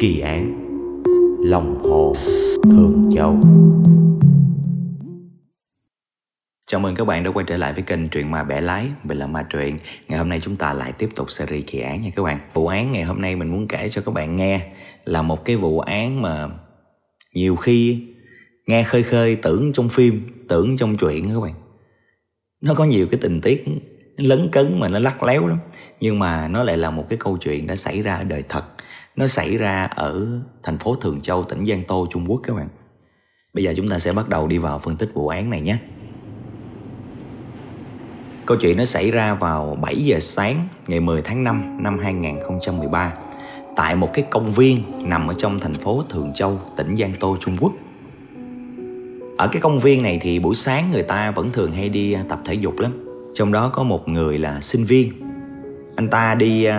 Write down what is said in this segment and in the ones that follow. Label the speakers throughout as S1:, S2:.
S1: Kỳ án. Lòng Hồ, Thường Châu. Chào mừng các bạn đã quay trở lại với kênh Truyện Ma Bẻ Lái Mình là Ma Truyện. Ngày hôm nay chúng ta lại tiếp tục series kỳ án nha các bạn. Vụ án ngày hôm nay mình muốn kể cho các bạn nghe Là một cái vụ án mà Nhiều khi nghe khơi khơi, tưởng trong phim, Tưởng trong truyện các bạn. Nó có nhiều cái tình tiết lấn cấn mà nó lắc léo lắm, Nhưng mà nó lại là một cái câu chuyện đã xảy ra ở đời thật nó xảy ra ở thành phố Thường Châu, tỉnh Giang Tô, Trung Quốc các bạn. Bây giờ chúng ta sẽ bắt đầu đi vào phân tích vụ án này nhé. Câu chuyện nó xảy ra vào 7 giờ sáng ngày 10 tháng 5 năm 2013 tại một cái công viên nằm ở trong thành phố Thường Châu, tỉnh Giang Tô, Trung Quốc. Ở cái công viên này thì buổi sáng người ta vẫn thường hay đi tập thể dục lắm. Trong đó có một người là sinh viên anh ta đi uh,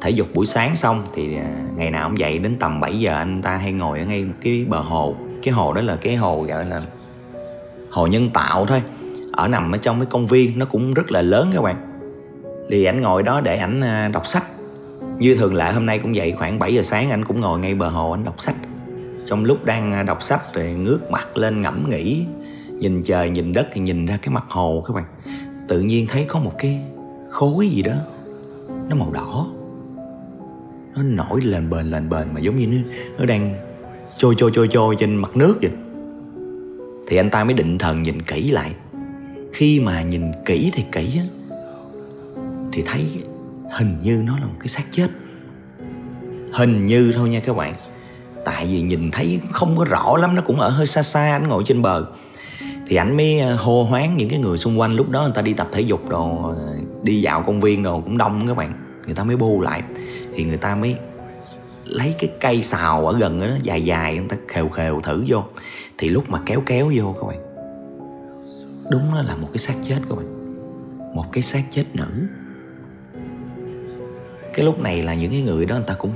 S1: thể dục buổi sáng xong thì uh, ngày nào cũng dậy đến tầm 7 giờ anh ta hay ngồi ở ngay một cái bờ hồ. Cái hồ đó là cái hồ gọi là hồ nhân tạo thôi. Ở nằm ở trong cái công viên nó cũng rất là lớn các bạn. Thì ảnh ngồi đó để ảnh uh, đọc sách. Như thường lệ hôm nay cũng vậy khoảng 7 giờ sáng anh cũng ngồi ngay bờ hồ anh đọc sách. Trong lúc đang đọc sách rồi ngước mặt lên ngẫm nghĩ nhìn trời nhìn đất thì nhìn ra cái mặt hồ các bạn. Tự nhiên thấy có một cái khối gì đó nó màu đỏ. Nó nổi lên bền lên bền mà giống như nó, nó đang trôi trôi trôi trôi trên mặt nước vậy. Thì anh ta mới định thần nhìn kỹ lại. Khi mà nhìn kỹ thì kỹ á thì thấy hình như nó là một cái xác chết. Hình như thôi nha các bạn. Tại vì nhìn thấy không có rõ lắm nó cũng ở hơi xa xa anh ngồi trên bờ. Thì ảnh mới ờ, hô hoáng những cái người xung quanh lúc đó người ta đi tập thể dục đồ đi dạo công viên đồ cũng đông các bạn. Người ta mới bu lại. Thì người ta mới lấy cái cây xào ở gần đó dài dài, người ta khều khều thử vô. Thì lúc mà kéo kéo vô các bạn, đúng là một cái xác chết các bạn. Một cái xác chết nữ. Cái lúc này là những cái người đó, người ta cũng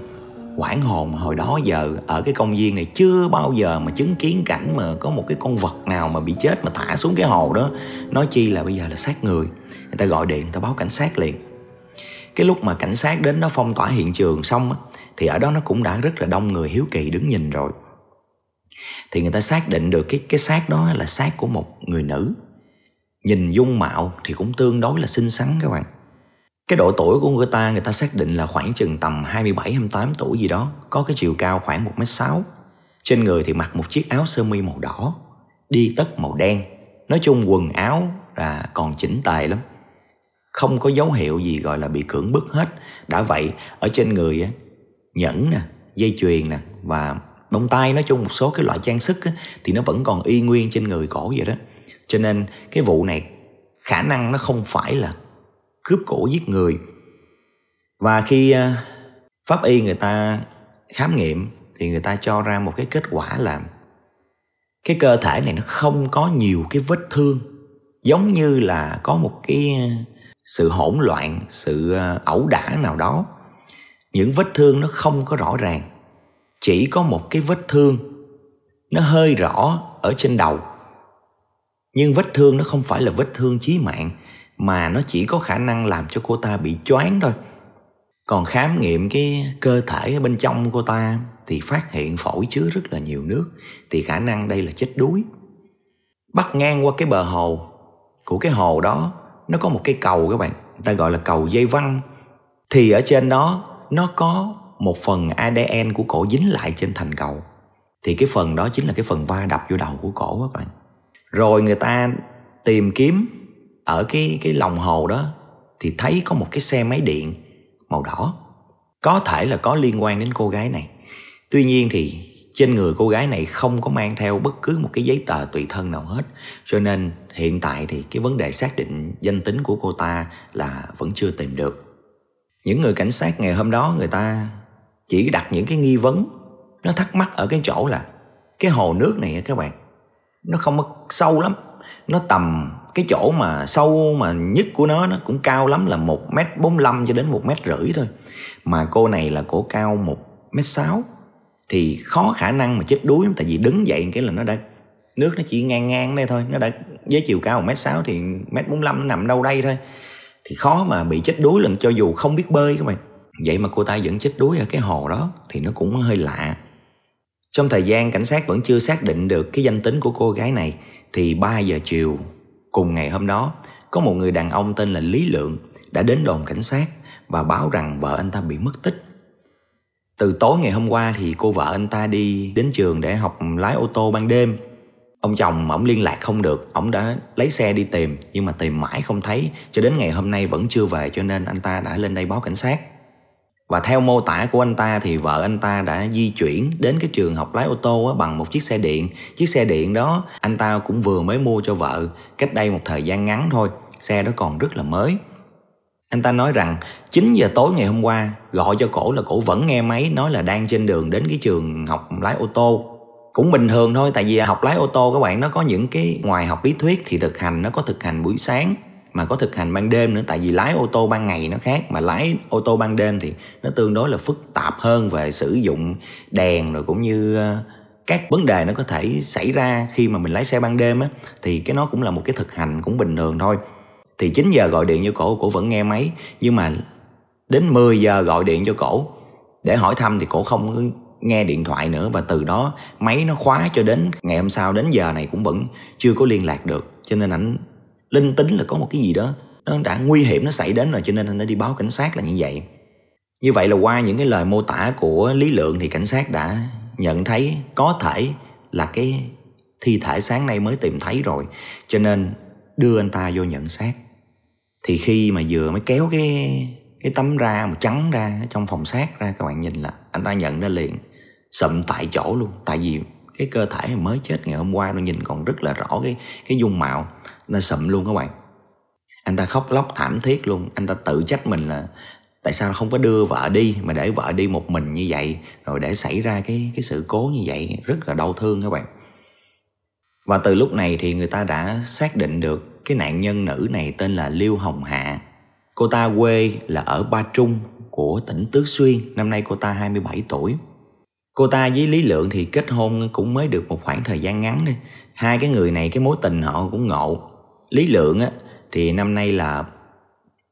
S1: quảng hồn hồi đó giờ ở cái công viên này chưa bao giờ mà chứng kiến cảnh mà có một cái con vật nào mà bị chết mà thả xuống cái hồ đó. Nói chi là bây giờ là sát người. Người ta gọi điện, người ta báo cảnh sát liền. Cái lúc mà cảnh sát đến nó phong tỏa hiện trường xong á, thì ở đó nó cũng đã rất là đông người hiếu kỳ đứng nhìn rồi. Thì người ta xác định được cái cái xác đó là xác của một người nữ. Nhìn dung mạo thì cũng tương đối là xinh xắn các bạn cái độ tuổi của người ta người ta xác định là khoảng chừng tầm 27 28 tuổi gì đó, có cái chiều cao khoảng 1m6. Trên người thì mặc một chiếc áo sơ mi màu đỏ, đi tất màu đen. Nói chung quần áo là còn chỉnh tề lắm. Không có dấu hiệu gì gọi là bị cưỡng bức hết. Đã vậy, ở trên người á, nhẫn nè, dây chuyền nè và bông tai nói chung một số cái loại trang sức á, thì nó vẫn còn y nguyên trên người cổ vậy đó. Cho nên cái vụ này khả năng nó không phải là cướp cổ giết người. Và khi ờ, pháp y người ta khám nghiệm thì người ta cho ra một cái kết quả là cái cơ thể này nó không có nhiều cái vết thương, giống như là có một cái ờ, sự hỗn loạn, sự ờ, ẩu đả nào đó. Những vết thương nó không có rõ ràng, chỉ có một cái vết thương nó hơi rõ ở trên đầu. Nhưng vết thương nó không phải là vết thương chí mạng mà nó chỉ có khả năng làm cho cô ta bị choáng thôi. Còn khám nghiệm cái cơ thể ở bên trong cô ta thì phát hiện phổi chứa rất là nhiều nước, thì khả năng đây là chết đuối. Bắt ngang qua cái bờ hồ, của cái hồ đó nó có một cái cầu các bạn, người ta gọi là cầu dây văng thì ở trên đó nó có một phần ADN của cổ dính lại trên thành cầu. Thì cái phần đó chính là cái phần va đập vô đầu của cổ các bạn. Rồi người ta tìm kiếm ở cái cái lòng hồ đó thì thấy có một cái xe máy điện màu đỏ. Có thể là có liên quan đến cô gái này. Tuy nhiên thì trên người cô gái này không có mang theo bất cứ một cái giấy tờ tùy thân nào hết. Cho nên hiện tại thì cái vấn đề xác định danh tính của cô ta là vẫn chưa tìm được. Những người cảnh sát ngày hôm đó người ta chỉ đặt những cái nghi vấn. Nó thắc mắc ở cái chỗ là cái hồ nước này các bạn, nó không có sâu lắm, nó tầm cái chỗ mà sâu mà nhất của nó nó cũng cao lắm là một m bốn cho đến một mét rưỡi thôi. Mà cô này là cổ cao một mét sáu. Thì khó khả năng mà chết đuối tại vì đứng dậy cái là nó đã, nước nó chỉ ngang ngang đây thôi, nó đã với chiều cao một mét sáu thì mét bốn nó nằm đâu đây thôi. Thì khó mà bị chết đuối lần, cho dù không biết bơi các bạn. Vậy mà cô ta vẫn chết đuối ở cái hồ đó, thì nó cũng hơi lạ. Trong thời gian cảnh sát vẫn chưa xác định được cái danh tính của cô gái này, thì 3 giờ chiều cùng ngày hôm đó có một người đàn ông tên là Lý Lượng đã đến đồn cảnh sát và báo rằng vợ anh ta bị mất tích. Từ tối ngày hôm qua thì cô vợ anh ta đi đến trường để học lái ô tô ban đêm. Ông chồng ổng liên lạc không được, ổng đã lấy xe đi tìm nhưng mà tìm mãi không thấy cho đến ngày hôm nay vẫn chưa về cho nên anh ta đã lên đây báo cảnh sát. Và theo mô tả của anh ta thì vợ anh ta đã di chuyển đến cái trường học lái ô tô bằng một chiếc xe điện. Chiếc xe điện đó anh ta cũng vừa mới mua cho vợ, cách đây một thời gian ngắn thôi. Xe đó còn rất là mới. Anh ta nói rằng 9 giờ tối ngày hôm qua, gọi cho cổ là cổ vẫn nghe máy nói là đang trên đường đến cái trường học lái ô tô. Cũng bình thường thôi, tại vì học lái ô tô các bạn, nó có những cái ngoài học lý thuyết thì thực hành, nó có thực hành buổi sáng mà có thực hành ban đêm nữa, tại vì lái ô tô ban ngày nó khác, mà lái ô tô ban đêm thì nó tương đối là phức tạp hơn về sử dụng đèn rồi cũng như ờ, các vấn đề nó có thể xảy ra khi mà mình lái xe ban đêm á, thì cái nó cũng là một cái thực hành cũng bình thường thôi. Thì 9 giờ gọi điện cho cổ cổ vẫn nghe máy, nhưng mà đến 10 giờ gọi điện cho cổ, để hỏi thăm thì cổ không nghe điện thoại nữa, và từ đó máy nó khóa cho đến ngày hôm sau, đến giờ này cũng vẫn chưa có liên lạc được, cho nên ảnh linh tính là có một cái gì đó, nó đã nguy hiểm, nó xảy đến rồi cho nên anh đã đi báo cảnh sát là như vậy. Như vậy là qua những cái lời mô tả của lý lượng thì cảnh sát đã nhận thấy có thể là cái thi thể sáng nay mới tìm thấy rồi, cho nên đưa anh ta vô nhận xác thì khi mà vừa mới kéo cái cái tấm ra một trắng ra, trong phòng xác ra, các bạn nhìn là anh ta nhận ra liền, sụm tại chỗ luôn. Tại vì cái cơ thể mới chết ngày hôm qua nó nhìn còn rất là rõ cái cái dung mạo nó sụm luôn các bạn anh ta khóc lóc thảm thiết luôn anh ta tự trách mình là tại sao không có đưa vợ đi mà để vợ đi một mình như vậy rồi để xảy ra cái cái sự cố như vậy rất là đau thương các bạn và từ lúc này thì người ta đã xác định được cái nạn nhân nữ này tên là Liêu Hồng Hạ. Cô ta quê là ở Ba Trung của tỉnh Tứ Xuyên, năm nay cô ta 27 tuổi. Cô ta với Lý Lượng thì kết hôn cũng mới được một khoảng thời gian ngắn thôi. Hai cái người này cái mối tình họ cũng ngộ. Lý Lượng á thì năm nay là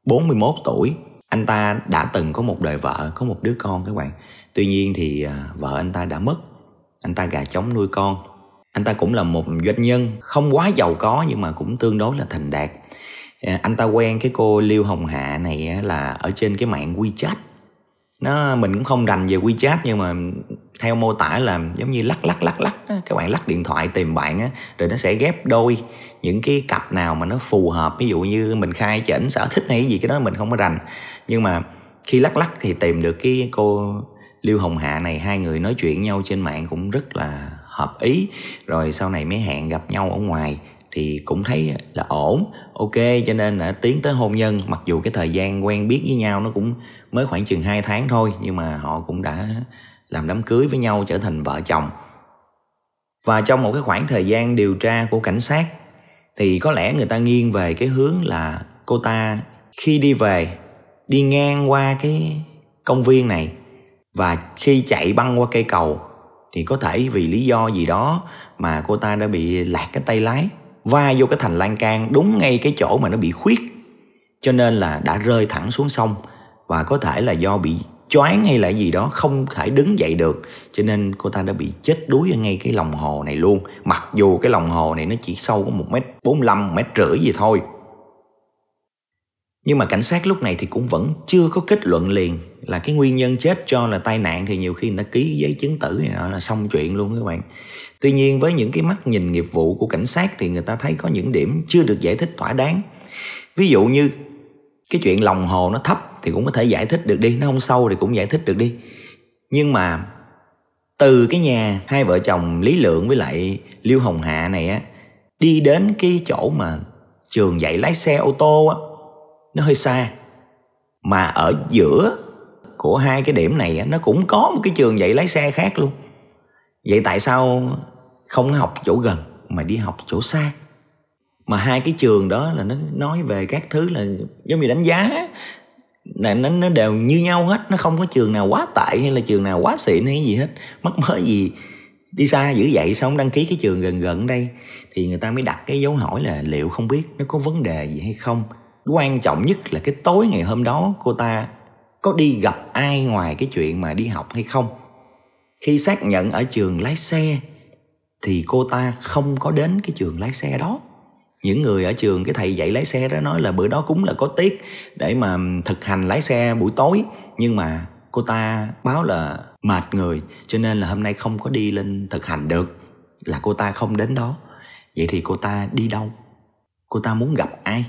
S1: 41 tuổi. Anh ta đã từng có một đời vợ, có một đứa con các bạn. Tuy nhiên thì à, vợ anh ta đã mất. Anh ta gà trống nuôi con. Anh ta cũng là một doanh nhân không quá giàu có nhưng mà cũng tương đối là thành đạt. À, anh ta quen cái cô Liêu Hồng Hạ này là ở trên cái mạng WeChat nó mình cũng không rành về WeChat nhưng mà theo mô tả là giống như lắc lắc lắc lắc. Các bạn lắc điện thoại tìm bạn á rồi nó sẽ ghép đôi những cái cặp nào mà nó phù hợp. Ví dụ như mình khai chỉnh sở thích hay gì cái đó mình không có rành. Nhưng mà khi lắc lắc thì tìm được cái cô Liêu Hồng Hạ này hai người nói chuyện nhau trên mạng cũng rất là hợp ý. Rồi sau này mới hẹn gặp nhau ở ngoài thì cũng thấy là ổn ok. Cho nên là tiến tới hôn nhân mặc dù cái thời gian quen biết với nhau nó cũng mới khoảng chừng 2 tháng thôi nhưng mà họ cũng đã làm đám cưới với nhau trở thành vợ chồng. Và trong một cái khoảng thời gian điều tra của cảnh sát, thì có lẽ người ta nghiêng về cái hướng là cô ta khi đi về, đi ngang qua cái công viên này, và khi chạy băng qua cây cầu, thì có thể vì lý do gì đó mà cô ta đã bị lạc cái tay lái, va vô cái thành lan can đúng ngay cái chỗ mà nó bị khuyết. Cho nên là đã rơi thẳng xuống sông, và có thể là do bị choáng hay là gì đó, không thể đứng dậy được. Cho nên cô ta đã bị chết đuối ở ngay cái lòng hồ này luôn. Mặc dù cái lòng hồ này nó chỉ sâu có một mét bốn lăm, mét rưỡi gì thôi. Nhưng mà cảnh sát lúc này thì cũng vẫn chưa có kết luận liền. Là cái nguyên nhân chết cho là tai nạn thì nhiều khi người ta ký giấy chứng tử này nọ là xong chuyện luôn các bạn. Tuy nhiên với những cái mắt nhìn nghiệp vụ của cảnh sát thì người ta thấy có những điểm chưa được giải thích thỏa đáng. Ví dụ như cái chuyện lòng hồ nó thấp thì cũng có thể giải thích được đi. Nó không sâu thì cũng giải thích được đi. Nhưng mà từ cái nhà hai vợ chồng lý lượng với lại liêu hồng hạ này á, đi đến cái chỗ mà trường dạy lái xe ô tô á, nó hơi xa. Mà ở giữa của hai cái điểm này á, nó cũng có một cái trường dạy lái xe khác luôn. Vậy tại sao không học chỗ gần mà đi học chỗ xa? Mà hai cái trường đó là nó nói về các thứ là giống như đánh giá là nó nó đều như nhau hết, nó không có trường nào quá tệ hay là trường nào quá xịn hay gì hết. Mắc mới gì, đi xa dữ vậy sao không đăng ký cái trường gần gần đây? Thì người ta mới đặt cái dấu hỏi là liệu không biết nó có vấn đề gì hay không? Quan trọng nhất là cái tối ngày hôm đó cô ta có đi gặp ai ngoài cái chuyện mà đi học hay không? Khi xác nhận ở trường lái xe thì cô ta không có đến cái trường lái xe đó những người ở trường, cái thầy dạy lái xe đó nói là bữa đó cũng là có tiết để mà thực hành lái xe buổi tối. Nhưng mà cô ta báo là mệt người, cho nên là hôm nay không có đi lên thực hành được, là cô ta không đến đó. Vậy thì cô ta đi đâu? Cô ta muốn gặp ai?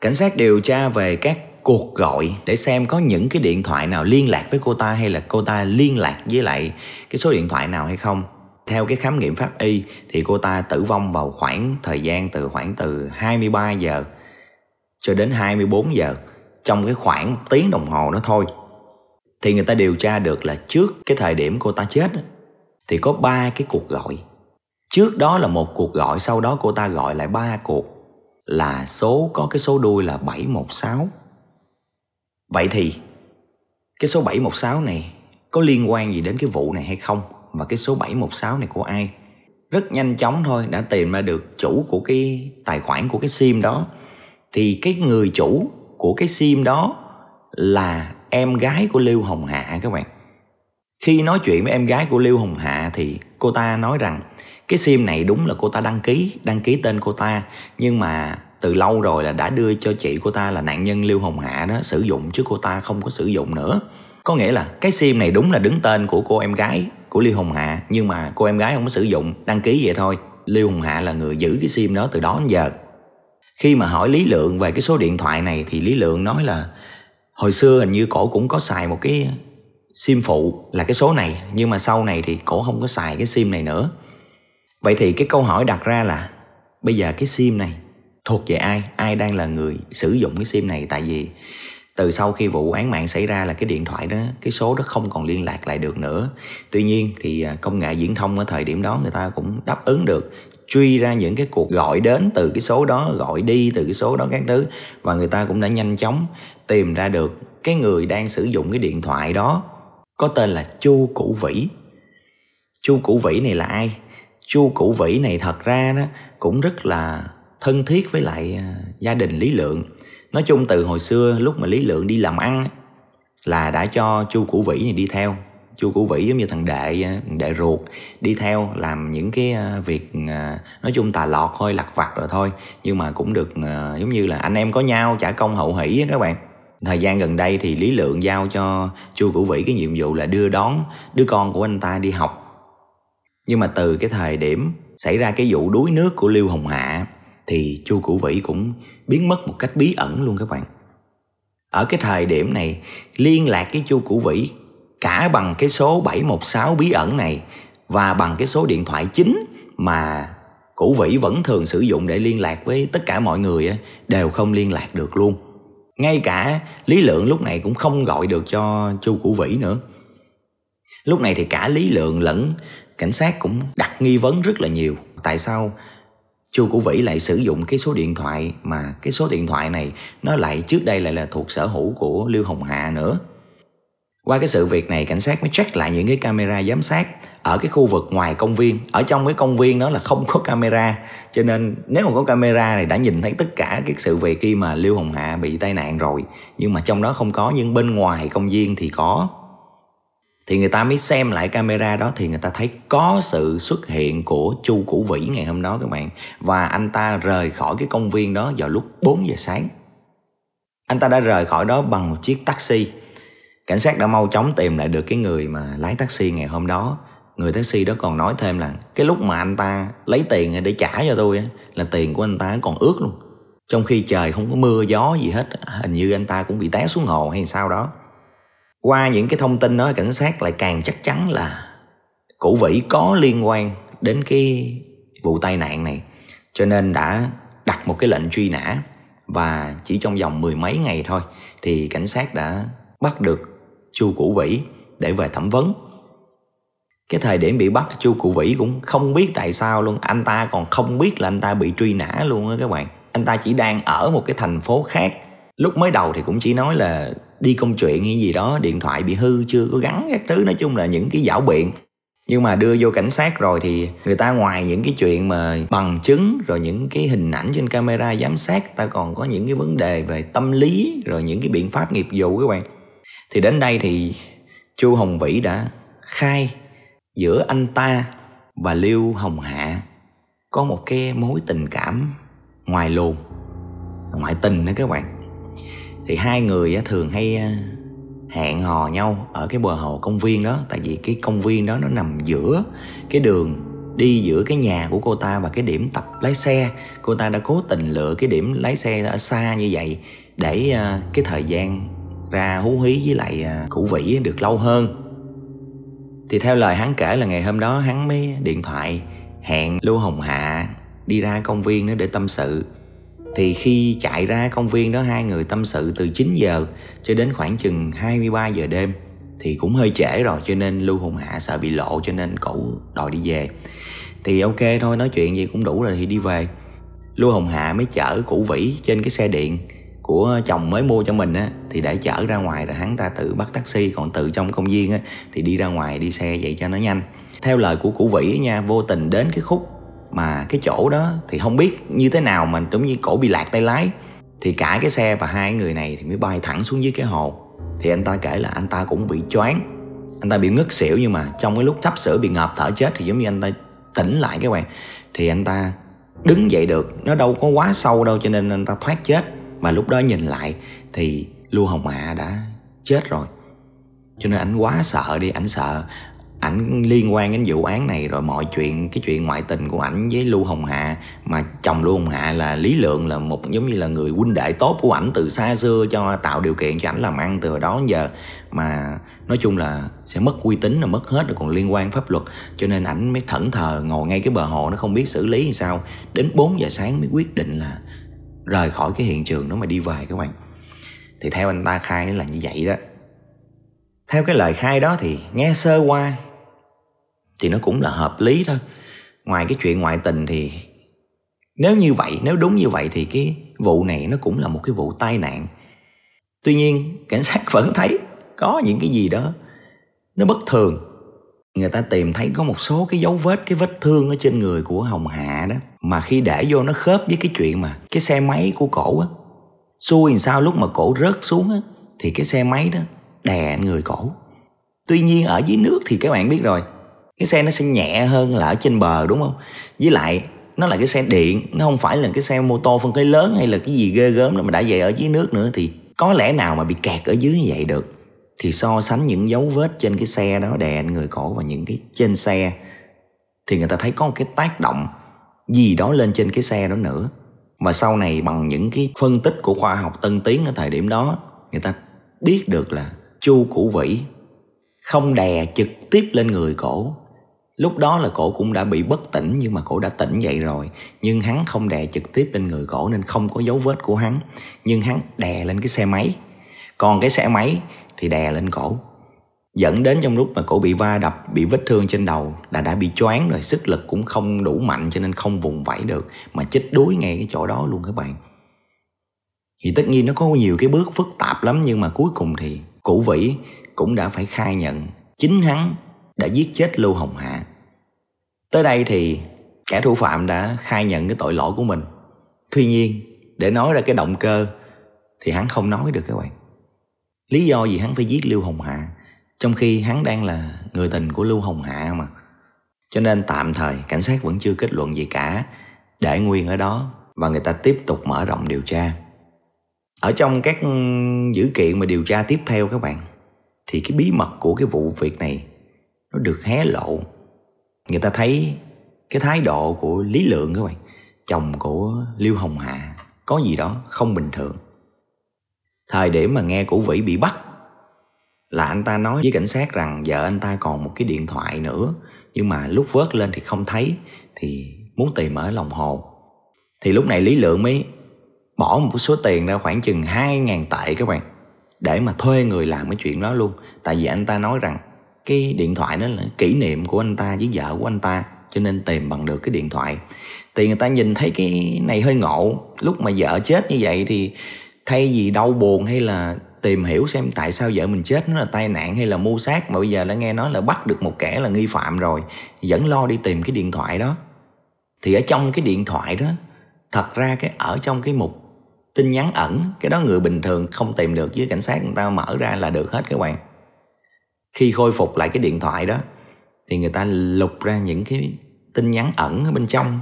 S1: Cảnh sát điều tra về các cuộc gọi để xem có những cái điện thoại nào liên lạc với cô ta hay là cô ta liên lạc với lại cái số điện thoại nào hay không theo cái khám nghiệm pháp y thì cô ta tử vong vào khoảng thời gian từ khoảng từ 23 giờ cho đến 24 giờ trong cái khoảng tiếng đồng hồ đó thôi. Thì người ta điều tra được là trước cái thời điểm cô ta chết thì có ba cái cuộc gọi. Trước đó là một cuộc gọi, sau đó cô ta gọi lại ba cuộc. Là số, có cái số đuôi là 716 vậy thì cái số 716 này có liên quan gì đến cái vụ này hay không? Và cái số 716 này của ai. Rất nhanh chóng thôi, đã tìm ra được chủ của cái tài khoản của cái sim đó. Thì cái người chủ của cái sim đó là em gái của Lưu Hồng Hạ các bạn. Khi nói chuyện với em gái của Lưu Hồng Hạ thì cô ta nói rằng, cái sim này đúng là cô ta đăng ký đăng ký tên cô ta, nhưng mà từ lâu rồi là đã đưa cho chị cô ta là nạn nhân Lưu Hồng Hạ đó, sử dụng chứ cô ta không có sử dụng nữa. Có nghĩa là cái sim này đúng là đứng tên của cô em gái của Lưu Hồng Hạ, nhưng mà cô em gái không có sử dụng, đăng ký vậy thôi. Lưu Hồng Hạ là người giữ cái sim đó từ đó đến giờ. Khi mà hỏi Lý Lượng về cái số điện thoại này thì Lý Lượng nói là, hồi xưa hình như cổ cũng có xài một cái sim phụ là cái số này, nhưng mà sau này thì cổ không có xài cái sim này nữa. Vậy thì cái câu hỏi đặt ra là, bây giờ cái sim này thuộc về ai? Ai đang là người sử dụng cái sim này? Tại vì từ sau khi vụ án mạng xảy ra là cái điện thoại đó, cái số đó không còn liên lạc lại được nữa. Tuy nhiên thì à, công nghệ viễn thông ở thời điểm đó người ta cũng đáp ứng được, truy ra những cái cuộc gọi đến từ cái số đó, gọi đi từ cái số đó các thứ, và người ta cũng đã nhanh chóng tìm ra được cái người đang sử dụng cái điện thoại đó, có tên là chu cũ vĩ. Chu cũ vĩ này là ai? Chu cũ vĩ này thật ra đó cũng rất là thân thiết với lại à, gia đình lý lượng nói chung từ hồi xưa lúc mà lý lượng đi làm ăn là đã cho chu củ vĩ này đi theo. Chu củ vĩ giống như thằng đệ à, đệ ruột, đi theo làm những cái à, việc à, nói chung tà lọt thôi, lặt vặt rồi thôi. Nhưng mà cũng được giống như là anh em có nhau, trả công hậu hỷ các bạn. Thời gian gần đây thì lý lượng giao cho chu củ vĩ cái nhiệm vụ là đưa đón đứa con của anh ta đi học. Nhưng mà từ cái thời điểm xảy ra cái vụ đuối nước của lưu hồng hạ thì chu củ vĩ cũng biến mất một cách bí ẩn luôn các bạn. Ở cái thời điểm này, liên lạc với chu củ vĩ cả bằng cái số 716 bí ẩn này và bằng cái số điện thoại chính mà củ vĩ vẫn thường sử dụng để liên lạc với tất cả mọi người đều không liên lạc được luôn. Ngay cả lý lượng lúc này cũng không gọi được cho chu củ vĩ nữa. Lúc này thì cả lý lượng lẫn cảnh sát cũng đặt nghi vấn rất là nhiều. Tại sao chu củ vĩ lại sử dụng cái số điện thoại mà cái số điện thoại này nó lại trước đây lại là thuộc sở hữu của lưu hồng hạ nữa. Qua cái sự việc này, cảnh sát mới check lại những cái camera giám sát ở cái khu vực ngoài công viên. Ở trong cái công viên đó là không có camera, cho nên nếu mà có camera này đã nhìn thấy tất cả cái sự việc khi mà lưu hồng hạ bị tai nạn rồi. Nhưng mà trong đó không có, nhưng bên ngoài công viên thì có thì người ta mới xem lại camera đó thì người ta thấy có sự xuất hiện của chu củ vĩ ngày hôm đó các bạn. Và anh ta rời khỏi cái công viên đó vào lúc 4 giờ sáng. Anh ta đã rời khỏi đó bằng một chiếc taxi. Cảnh sát đã mau chóng tìm lại được cái người mà lái taxi ngày hôm đó. Người taxi đó còn nói thêm là, cái lúc mà anh ta lấy tiền để trả cho tôi là tiền của anh ta còn ướt luôn. Trong khi trời không có mưa gió gì hết hình như anh ta cũng bị té xuống hồ hay sao đó qua những cái thông tin đó, cảnh sát lại càng chắc chắn là cụ vĩ có liên quan đến cái vụ tai nạn này. Cho nên đã đặt một cái lệnh truy nã và chỉ trong vòng mười mấy ngày thôi thì cảnh sát đã bắt được chu cụ vĩ để về thẩm vấn. Cái thời điểm bị bắt, chu cụ vĩ cũng không biết tại sao luôn. Anh ta còn không biết là anh ta bị truy nã luôn á các bạn. Anh ta chỉ đang ở một cái thành phố khác lúc mới đầu thì cũng chỉ nói là đi công chuyện hay gì đó, điện thoại bị hư, chưa có gắn các thứ. Nói chung là những cái giảo biện. Nhưng mà đưa vô cảnh sát rồi thì người ta ngoài những cái chuyện mà bằng chứng, rồi những cái hình ảnh trên camera giám sát ta còn có những cái vấn đề về tâm lý, rồi những cái biện pháp nghiệp vụ các bạn. Thì đến đây thì chu hồng vĩ đã khai giữa anh ta và lưu hồng hạ có một cái mối tình cảm ngoài luồng ngoại tình đó các bạn thì hai người thường hay ờ, hẹn hò nhau ở cái bờ hồ công viên đó. Tại vì cái công viên đó nó nằm giữa cái đường, đi giữa cái nhà của cô ta và cái điểm tập lái xe. Cô ta đã cố tình lựa cái điểm lái xe ở xa như vậy để ờ, cái thời gian ra hú hí với lại ờ, cũ vĩ được lâu hơn. Thì theo lời hắn kể là ngày hôm đó hắn mới điện thoại hẹn lưu hồng hạ đi ra công viên nữa để tâm sự thì khi chạy ra công viên đó hai người tâm sự từ 9 giờ cho đến khoảng chừng 23 giờ đêm thì cũng hơi trễ rồi cho nên Lưu Hùng Hạ sợ bị lộ cho nên cậu đòi đi về. Thì ok thôi nói chuyện gì cũng đủ rồi thì đi về. Lưu hồng Hạ mới chở Củ Vĩ trên cái xe điện của chồng mới mua cho mình á thì để chở ra ngoài rồi hắn ta tự bắt taxi còn tự trong công viên á thì đi ra ngoài đi xe vậy cho nó nhanh. Theo lời của Củ Vĩ nha, vô tình đến cái khúc mà cái chỗ đó thì không biết như thế nào mà giống như cổ bị lạc tay lái. Thì cả cái xe và hai người này thì mới bay thẳng xuống dưới cái hồ. Thì anh ta kể là anh ta cũng bị choáng. Anh ta bị ngất xỉu nhưng mà trong cái lúc sắp sửa bị ngợp thở chết thì giống như anh ta tỉnh lại các bạn. Thì anh ta đứng dậy được. Nó đâu có quá sâu đâu cho nên anh ta thoát chết. Mà lúc đó nhìn lại thì lưu hồng hạ đã chết rồi. Cho nên anh quá sợ đi, ảnh sợ ảnh liên quan đến vụ án này rồi mọi chuyện, cái chuyện ngoại tình của ảnh với lưu hồng hạ, mà chồng lưu hồng hạ là lý lượng, là một giống như là người huynh đệ tốt của ảnh từ xa xưa cho tạo điều kiện cho ảnh làm ăn từ đó đến giờ. Mà nói chung là sẽ mất uy tín là mất hết rồi còn liên quan pháp luật, cho nên ảnh mới thẫn thờ ngồi ngay cái bờ hồ nó không biết xử lý như sao. Đến 4 giờ sáng mới quyết định là rời khỏi cái hiện trường đó mà đi về các bạn. Thì theo anh ta khai là như vậy đó. Theo cái lời khai đó thì nghe sơ qua thì nó cũng là hợp lý thôi. Ngoài cái chuyện ngoại tình thì nếu như vậy, nếu đúng như vậy thì cái vụ này nó cũng là một cái vụ tai nạn. Tuy nhiên, cảnh sát vẫn thấy có những cái gì đó nó bất thường. Người ta tìm thấy có một số cái dấu vết, cái vết thương ở trên người của hồng hạ đó, mà khi để vô nó khớp với cái chuyện mà cái xe máy của cổ á, xui làm sao lúc mà cổ rớt xuống á, thì cái xe máy đó đè người cổ. Tuy nhiên ở dưới nước thì các bạn biết rồi cái xe nó sẽ nhẹ hơn là ở trên bờ, đúng không? Với lại, nó là cái xe điện, nó không phải là cái xe mô tô phân khối lớn hay là cái gì ghê gớm đâu mà đã về ở dưới nước nữa thì có lẽ nào mà bị kẹt ở dưới như vậy được. Thì so sánh những dấu vết trên cái xe đó đè người cổ và những cái trên xe thì người ta thấy có một cái tác động gì đó lên trên cái xe đó nữa. Mà sau này bằng những cái phân tích của khoa học tân tiến ở thời điểm đó, người ta biết được là chu củ vĩ không đè trực tiếp lên người cổ. Lúc đó là cổ cũng đã bị bất tỉnh nhưng mà cổ đã tỉnh dậy rồi. Nhưng hắn không đè trực tiếp lên người cổ nên không có dấu vết của hắn. Nhưng hắn đè lên cái xe máy. Còn cái xe máy thì đè lên cổ. Dẫn đến trong lúc mà cổ bị va đập, bị vết thương trên đầu là đã bị choáng rồi, sức lực cũng không đủ mạnh cho nên không vùng vẫy được mà chết đuối ngay cái chỗ đó luôn các bạn. Thì tất nhiên nó có nhiều cái bước phức tạp lắm nhưng mà cuối cùng thì Củ Vĩ cũng đã phải khai nhận chính hắn đã giết chết Lưu Hồng Hạ. Tới đây thì kẻ thủ phạm đã khai nhận cái tội lỗi của mình. Tuy nhiên, để nói ra cái động cơ thì hắn không nói được các bạn. Lý do gì hắn phải giết Lưu Hồng Hạ trong khi hắn đang là người tình của Lưu Hồng Hạ mà. Cho nên tạm thời cảnh sát vẫn chưa kết luận gì cả, để nguyên ở đó và người ta tiếp tục mở rộng điều tra. Ở trong các dữ kiện mà điều tra tiếp theo các bạn thì cái bí mật của cái vụ việc này nó được hé lộ. Người ta thấy cái thái độ của lý lượng các bạn, chồng của liêu hồng hạ, có gì đó không bình thường. Thời điểm mà nghe cũ vĩ bị bắt, là anh ta nói với cảnh sát rằng vợ anh ta còn một cái điện thoại nữa, nhưng mà lúc vớt lên thì không thấy, thì muốn tìm ở lòng hồ. Thì lúc này lý lượng mới bỏ một số tiền ra khoảng chừng 2.000 tệ các bạn, để mà thuê người làm cái chuyện đó luôn. Tại vì anh ta nói rằng cái điện thoại đó là kỷ niệm của anh ta với vợ của anh ta, cho nên tìm bằng được cái điện thoại. Thì người ta nhìn thấy cái này hơi ngộ. Lúc mà vợ chết như vậy thì thay vì đau buồn hay là tìm hiểu xem tại sao vợ mình chết, nó là tai nạn hay là mưu sát, mà bây giờ đã nghe nói là bắt được một kẻ là nghi phạm rồi, vẫn lo đi tìm cái điện thoại đó. Thì ở trong cái điện thoại đó, thật ra cái ở trong cái mục tin nhắn ẩn, cái đó người bình thường không tìm được với cảnh sát người ta mở ra là được hết các bạn khi khôi phục lại cái điện thoại đó, thì người ta lục ra những cái tin nhắn ẩn ở bên trong.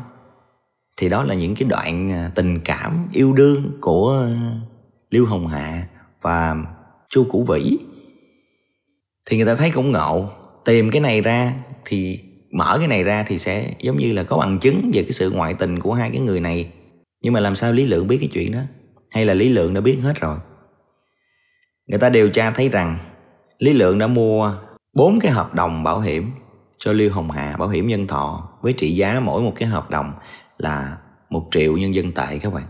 S1: Thì đó là những cái đoạn à, tình cảm yêu đương của à, Lưu Hồng Hạ và Chu Củ Vĩ. Thì người ta thấy cũng ngộ, tìm cái này ra thì, mở cái này ra thì sẽ giống như là có bằng chứng về cái sự ngoại tình của hai cái người này. Nhưng mà làm sao lý lượng biết cái chuyện đó? Hay là lý lượng đã biết hết rồi? Người ta điều tra thấy rằng lý lượng đã mua bốn cái hợp đồng bảo hiểm cho Lưu Hồng Hà bảo hiểm nhân thọ với trị giá mỗi một cái hợp đồng là một triệu nhân dân tệ các bạn.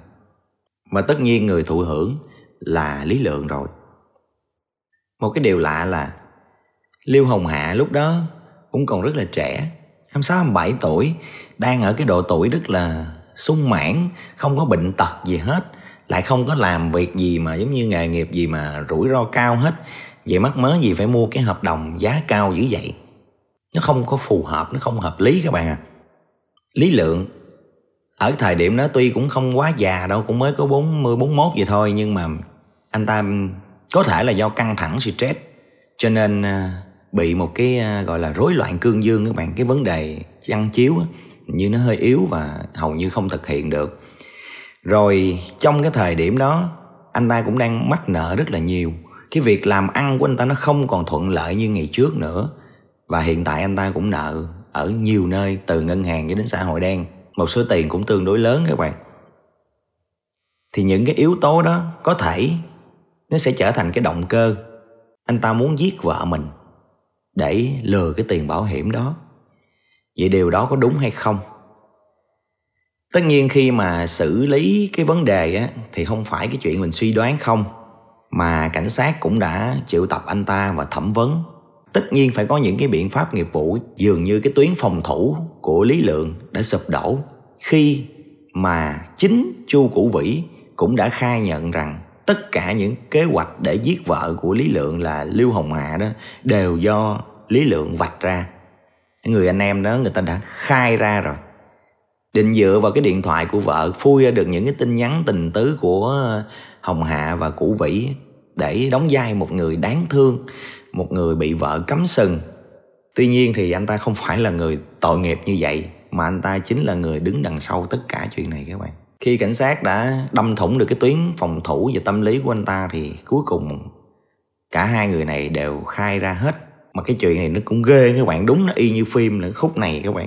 S1: Và tất nhiên người thụ hưởng là Lý Lượng rồi. Một cái điều lạ là Lưu Hồng Hạ lúc đó cũng còn rất là trẻ, 26 27 tuổi, đang ở cái độ tuổi rất là sung mãn, không có bệnh tật gì hết, lại không có làm việc gì mà giống như nghề nghiệp gì mà rủi ro cao hết. Vậy mắc mớ gì phải mua cái hợp đồng giá cao dữ vậy? Nó không có phù hợp, nó không hợp lý các bạn ạ. À. Lý Lượng ở thời điểm đó tuy cũng không quá già đâu cũng mới có 40 41 vậy thôi nhưng mà anh ta có thể là do căng thẳng stress cho nên ờ, bị một cái ờ, gọi là rối loạn cương dương các bạn cái vấn đề chăn chiếu như nó hơi yếu và hầu như không thực hiện được rồi trong cái thời điểm đó anh ta cũng đang mắc nợ rất là nhiều cái việc làm ăn của anh ta nó không còn thuận lợi như ngày trước nữa. Và hiện tại anh ta cũng nợ ở nhiều nơi, từ ngân hàng cho đến xã hội đen. Một số tiền cũng tương đối lớn các bạn. Thì những cái yếu tố đó có thể nó sẽ trở thành cái động cơ. Anh ta muốn giết vợ mình để lừa cái tiền bảo hiểm đó. Vậy điều đó có đúng hay không? Tất nhiên khi mà xử lý cái vấn đề á, thì không phải cái chuyện mình suy đoán không mà cảnh sát cũng đã triệu tập anh ta và thẩm vấn. Tất nhiên phải có những cái biện pháp nghiệp vụ, dường như cái tuyến phòng thủ của lý lượng đã sụp đổ, khi mà chính chu củ vĩ cũng đã khai nhận rằng tất cả những kế hoạch để giết vợ của lý lượng là lưu hồng hạ đó đều do lý lượng vạch ra. Người anh em đó, người ta đã khai ra rồi. Định dựa vào cái điện thoại của vợ, phui ra được những cái tin nhắn, tình tứ của hồng hạ và củ vĩ để đóng vai một người đáng thương, một người bị vợ cấm sừng. Tuy nhiên thì anh ta không phải là người tội nghiệp như vậy, mà anh ta chính là người đứng đằng sau tất cả chuyện này các bạn. Khi cảnh sát đã đâm thủng được cái tuyến phòng thủ và tâm lý của anh ta thì cuối cùng cả hai người này đều khai ra hết. Mà cái chuyện này nó cũng ghê các bạn, đúng nó y như phim nữa, khúc này các bạn.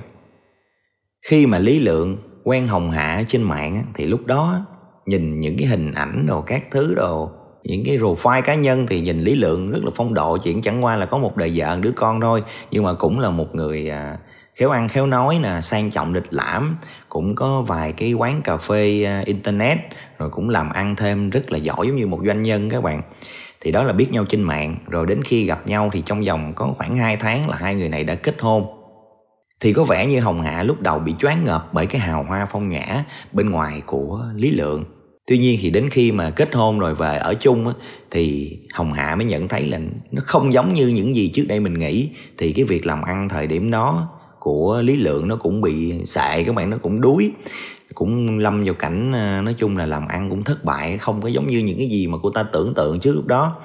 S1: Khi mà lý lượng quen hồng hạ trên mạng thì lúc đó nhìn những cái hình ảnh đồ các thứ đồ những cái profile cá nhân thì nhìn lý lượng rất là phong độ chuyện chẳng qua là có một đời vợ đứa con thôi. Nhưng mà cũng là một người à, khéo ăn khéo nói nè sang trọng lịch lãm. Cũng có vài cái quán cà phê à, internet rồi cũng làm ăn thêm rất là giỏi giống như một doanh nhân các bạn. Thì đó là biết nhau trên mạng. Rồi đến khi gặp nhau thì trong vòng có khoảng 2 tháng là hai người này đã kết hôn. Thì có vẻ như Hồng Hạ lúc đầu bị choáng ngợp bởi cái hào hoa phong nhã bên ngoài của Lý Lượng tuy nhiên thì đến khi mà kết hôn rồi về ở chung á, thì hồng hạ mới nhận thấy là nó không giống như những gì trước đây mình nghĩ. Thì cái việc làm ăn thời điểm đó của lý lượng nó cũng bị sệ các bạn nó cũng đuối. Cũng lâm vào cảnh ờ, nói chung là làm ăn cũng thất bại không có giống như những cái gì mà cô ta tưởng tượng trước lúc đó.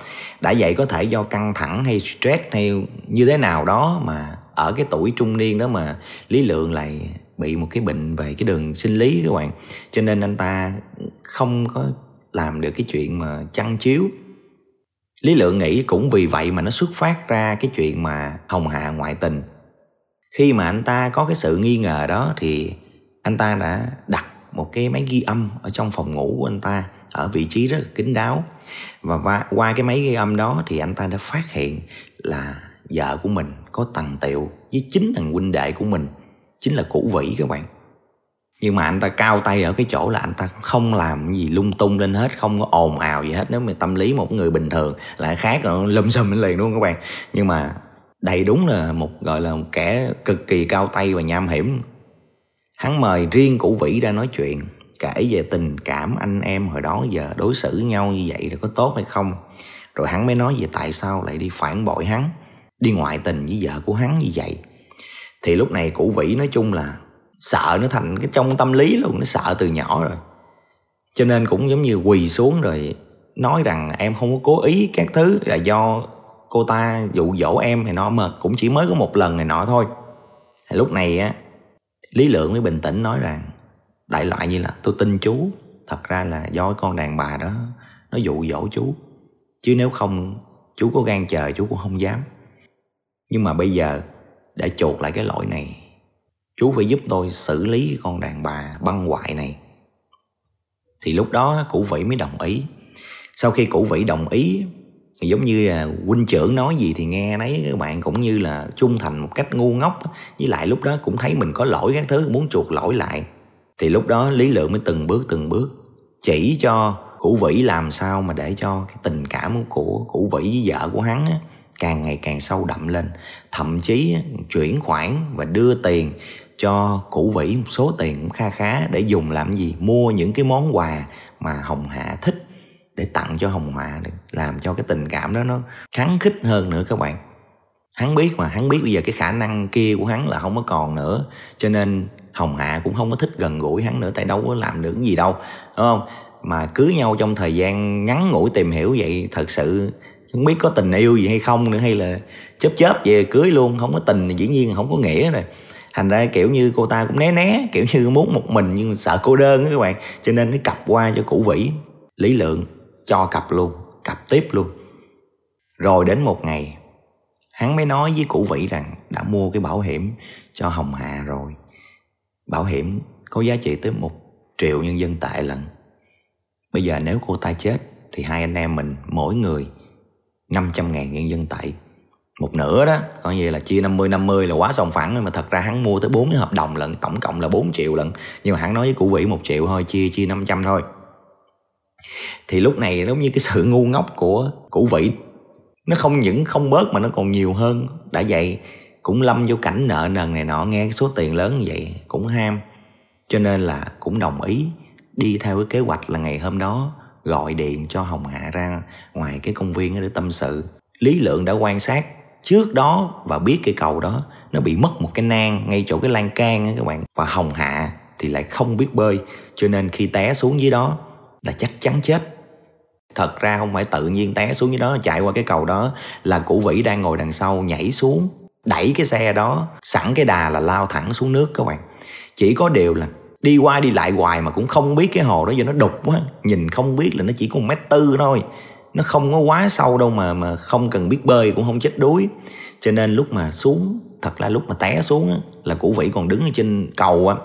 S1: Đã vậy có thể do căng thẳng hay stress hay như thế nào đó mà ở cái tuổi trung niên đó mà lý lượng lại bị một cái bệnh về cái đường sinh lý các bạn. Cho nên anh ta không có làm được cái chuyện mà chăn chiếu. Lý lượng nghĩ cũng vì vậy mà nó xuất phát ra cái chuyện mà hồng hạ ngoại tình. Khi mà anh ta có cái sự nghi ngờ đó thì anh ta đã đặt một cái máy ghi âm ở trong phòng ngủ của anh ta ở vị trí rất là kín đáo. Và qua cái máy ghi âm đó thì anh ta đã phát hiện là vợ của mình có tầng tiệu với chính thằng huynh đệ của mình chính là củ vĩ các bạn. Nhưng mà anh ta cao tay ở cái chỗ là anh ta không làm gì lung tung lên hết, không có ồn ào gì hết. Nếu mà tâm lý một người bình thường lại khác rồi lâm xâm lên liền luôn các bạn. Nhưng mà đây đúng là một, gọi là một kẻ cực kỳ cao tay và nham hiểm. Hắn mời riêng củ vĩ ra nói chuyện, kể về tình cảm anh em hồi đó giờ đối xử nhau như vậy là có tốt hay không. Rồi hắn mới nói về tại sao lại đi phản bội hắn, đi ngoại tình với vợ của hắn như vậy thì lúc này cụ vĩ nói chung là sợ nó thành cái trong tâm lý luôn, nó sợ từ nhỏ rồi. Cho nên cũng giống như quỳ xuống rồi nói rằng em không có cố ý các thứ là do cô ta dụ dỗ em thì nó mà cũng chỉ mới có một lần này nọ thôi. Thì lúc này á, lý lượng mới bình tĩnh nói rằng, đại loại như là, tôi tin chú, thật ra là do con đàn bà đó, nó dụ dỗ chú. Chứ nếu không, chú có gan chờ, chú cũng không dám. Nhưng mà bây giờ để chuột lại cái lỗi này. Chú phải giúp tôi xử lý con đàn bà băng hoại này. Thì lúc đó cụ vĩ mới đồng ý. Sau khi cụ vĩ đồng ý thì giống như là huynh trưởng nói gì thì nghe đấy các bạn cũng như là trung thành một cách ngu ngốc. Với lại lúc đó cũng thấy mình có lỗi các thứ muốn chuộc lỗi lại. Thì lúc đó lý lượng mới từng bước từng bước chỉ cho cụ vĩ làm sao mà để cho cái tình cảm của cụ vĩ với vợ của hắn á, càng ngày càng sâu đậm lên. Thậm chí chuyển khoản và đưa tiền cho cũ vĩ một số tiền cũng kha khá để dùng làm gì? Mua những cái món quà mà hồng hạ thích để tặng cho hồng hạ làm cho cái tình cảm đó nó kháng khích hơn nữa các bạn. Hắn biết mà, hắn biết bây giờ cái khả năng kia của hắn là không có còn nữa. Cho nên hồng hạ cũng không có thích gần gũi hắn nữa, tại đâu có làm được cái gì đâu, đúng không? Mà cưới nhau trong thời gian ngắn ngủi tìm hiểu vậy, thật sự không biết có tình yêu gì hay không nữa, hay là chớp chớp về cưới luôn, không có tình thì dĩ nhiên không có nghĩa rồi. Thành ra kiểu như cô ta cũng né né, kiểu như muốn một mình nhưng sợ cô đơn á các bạn. Cho nên nó cặp qua cho cụ vĩ. Lý lượng cho cặp luôn, cặp tiếp luôn. Rồi đến một ngày, hắn mới nói với cụ vĩ rằng đã mua cái bảo hiểm cho hồng hà rồi. Bảo hiểm có giá trị tới một triệu nhân dân tệ lần bây giờ nếu cô ta chết thì hai anh em mình, mỗi người 500 ngàn nhân dân tệ. Một nửa đó, coi như là chia 50 50 là quá sòng phẳng mà thật ra hắn mua tới 4 cái hợp đồng lận, tổng cộng là 4 triệu lận. Nhưng mà hắn nói với cụ vĩ một triệu thôi, chia chia 500 thôi. Thì lúc này giống như cái sự ngu ngốc của cụ vĩ, nó không những không bớt mà nó còn nhiều hơn. Đã vậy, cũng lâm vô cảnh nợ nần này nọ, nghe cái số tiền lớn như vậy cũng ham. Cho nên là cũng đồng ý đi theo cái kế hoạch là ngày hôm đó gọi điện cho hồng hạ ra ngoài cái công viên để tâm sự. Lý lượng đã quan sát trước đó và biết cái cầu đó, nó bị mất một cái nang ngay chỗ cái lan can á các bạn. Và hồng hạ thì lại không biết bơi, cho nên khi té xuống dưới đó là chắc chắn chết. Thật ra không phải tự nhiên té xuống dưới đó, chạy qua cái cầu đó là cụ vĩ đang ngồi đằng sau nhảy xuống, đẩy cái xe đó, sẵn cái đà là lao thẳng xuống nước các bạn. Chỉ có điều là đi qua đi lại hoài mà cũng không biết cái hồ đó do nó đục quá. Nhìn không biết là nó chỉ có một mét tư thôi. Nó không có quá sâu đâu mà mà không cần biết bơi cũng không chết đuối. Cho nên lúc mà xuống thật là lúc mà té xuống á, là cụ vĩ còn đứng ở trên cầu á.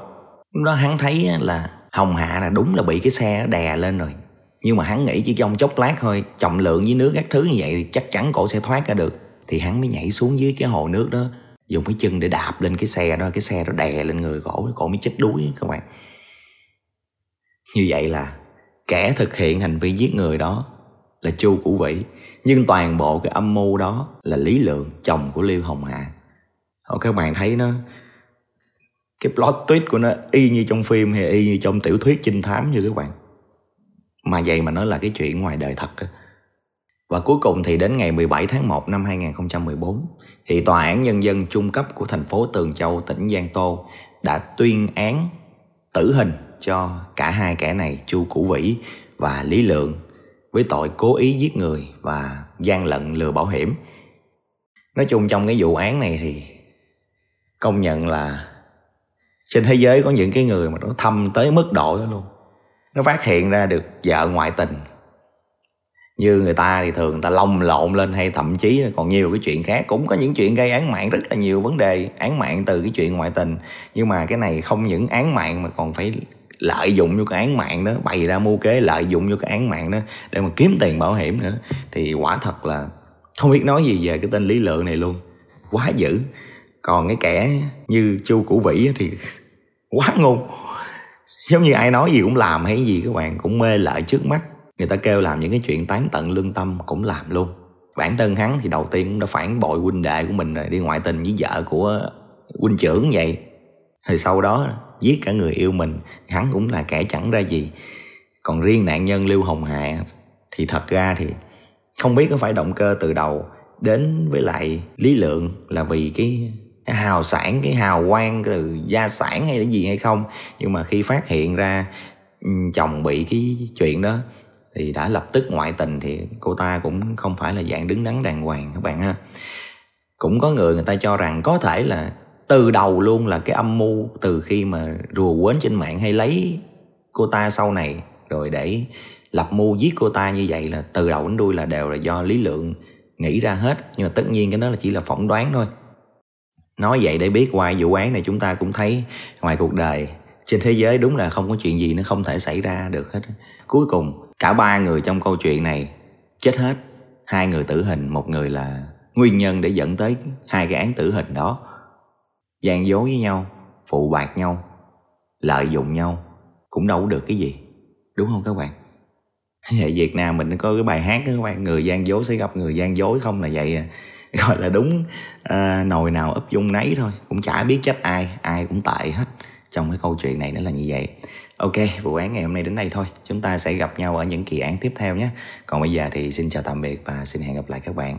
S1: Lúc đó hắn thấy á, là hồng hạ là đúng là bị cái xe đè lên rồi. Nhưng mà hắn nghĩ chỉ trong chốc lát thôi trọng lượng với nước các thứ như vậy thì chắc chắn cổ sẽ thoát ra được. Thì hắn mới nhảy xuống dưới cái hồ nước đó dùng cái chân để đạp lên cái xe đó, cái xe đó đè lên người cổ cổ mới chết đuối các bạn. Như vậy là kẻ thực hiện hành vi giết người đó là chu củ vĩ, nhưng toàn bộ cái âm mưu đó là lý lượng chồng của liêu hồng hà. Các bạn thấy nó, cái plot twist của nó y như trong phim hay y như trong tiểu thuyết trinh thám như các bạn? Mà vậy mà nó là cái chuyện ngoài đời thật và cuối cùng thì đến ngày 17 tháng 1 năm 2014 thì Tòa án Nhân dân trung cấp của thành phố Tường Châu, tỉnh Giang Tô đã tuyên án tử hình cho cả hai kẻ này Chu Củ Vĩ và Lý Lượng với tội cố ý giết người và gian lận lừa bảo hiểm. Nói chung trong cái vụ án này thì công nhận là trên thế giới có những cái người mà nó thâm tới mức độ đó luôn. Nó phát hiện ra được vợ ngoại tình như người ta thì thường người ta lông lộn lên hay thậm chí còn nhiều cái chuyện khác. Cũng có những chuyện gây án mạng, rất là nhiều vấn đề án mạng từ cái chuyện ngoại tình. Nhưng mà cái này không những án mạng mà còn phải lợi dụng vô cái án mạng đó, bày ra mưu kế lợi dụng vô cái án mạng đó để mà kiếm tiền bảo hiểm nữa. Thì quả thật là không biết nói gì về cái tên lý lượng này luôn. Quá dữ. Còn cái kẻ như chu củ vĩ thì quá ngu. Giống như ai nói gì cũng làm hay gì các bạn, cũng mê lợi trước mắt người ta kêu làm những cái chuyện tán tận lương tâm cũng làm luôn. Bản thân hắn thì đầu tiên cũng đã phản bội huynh đệ của mình rồi, đi ngoại tình với vợ của huynh trưởng vậy. Thì sau đó giết cả người yêu mình, hắn cũng là kẻ chẳng ra gì. Còn riêng nạn nhân lưu hồng hạ thì thật ra thì không biết có phải động cơ từ đầu đến với lại lý lượng là vì cái hào sản, cái hào quang từ gia sản hay là gì hay không. Nhưng mà khi phát hiện ra ừ, chồng bị cái chuyện đó thì đã lập tức ngoại tình thì cô ta cũng không phải là dạng đứng đắn đàng hoàng các bạn ha. Cũng có người người ta cho rằng có thể là từ đầu luôn là cái âm mưu từ khi mà rùa quến trên mạng hay lấy cô ta sau này, rồi để lập mưu giết cô ta như vậy là từ đầu đến đuôi là đều là do lý lượng nghĩ ra hết. Nhưng mà tất nhiên cái đó là chỉ là phỏng đoán thôi. Nói vậy để biết qua vụ án này chúng ta cũng thấy ngoài cuộc đời trên thế giới đúng là không có chuyện gì nó không thể xảy ra được hết. Cuối cùng cả ba người trong câu chuyện này chết hết. Hai người tử hình một người là nguyên nhân để dẫn tới hai cái án tử hình đó. Gian dối với nhau phụ bạc nhau lợi dụng nhau cũng đâu có được cái gì. Đúng không các bạn? Vậy Việt Nam mình có cái bài hát đó các bạn người gian dối sẽ gặp người gian dối không? Là vậy à. Gọi là đúng à, nồi nào ấp dung nấy thôi cũng chả biết trách ai ai cũng tệ hết. Trong cái câu chuyện này nó là như vậy ok, vụ án ngày hôm nay đến đây thôi. Chúng ta sẽ gặp nhau ở những kỳ án tiếp theo nhé. Còn bây giờ thì xin chào tạm biệt và xin hẹn gặp lại các bạn.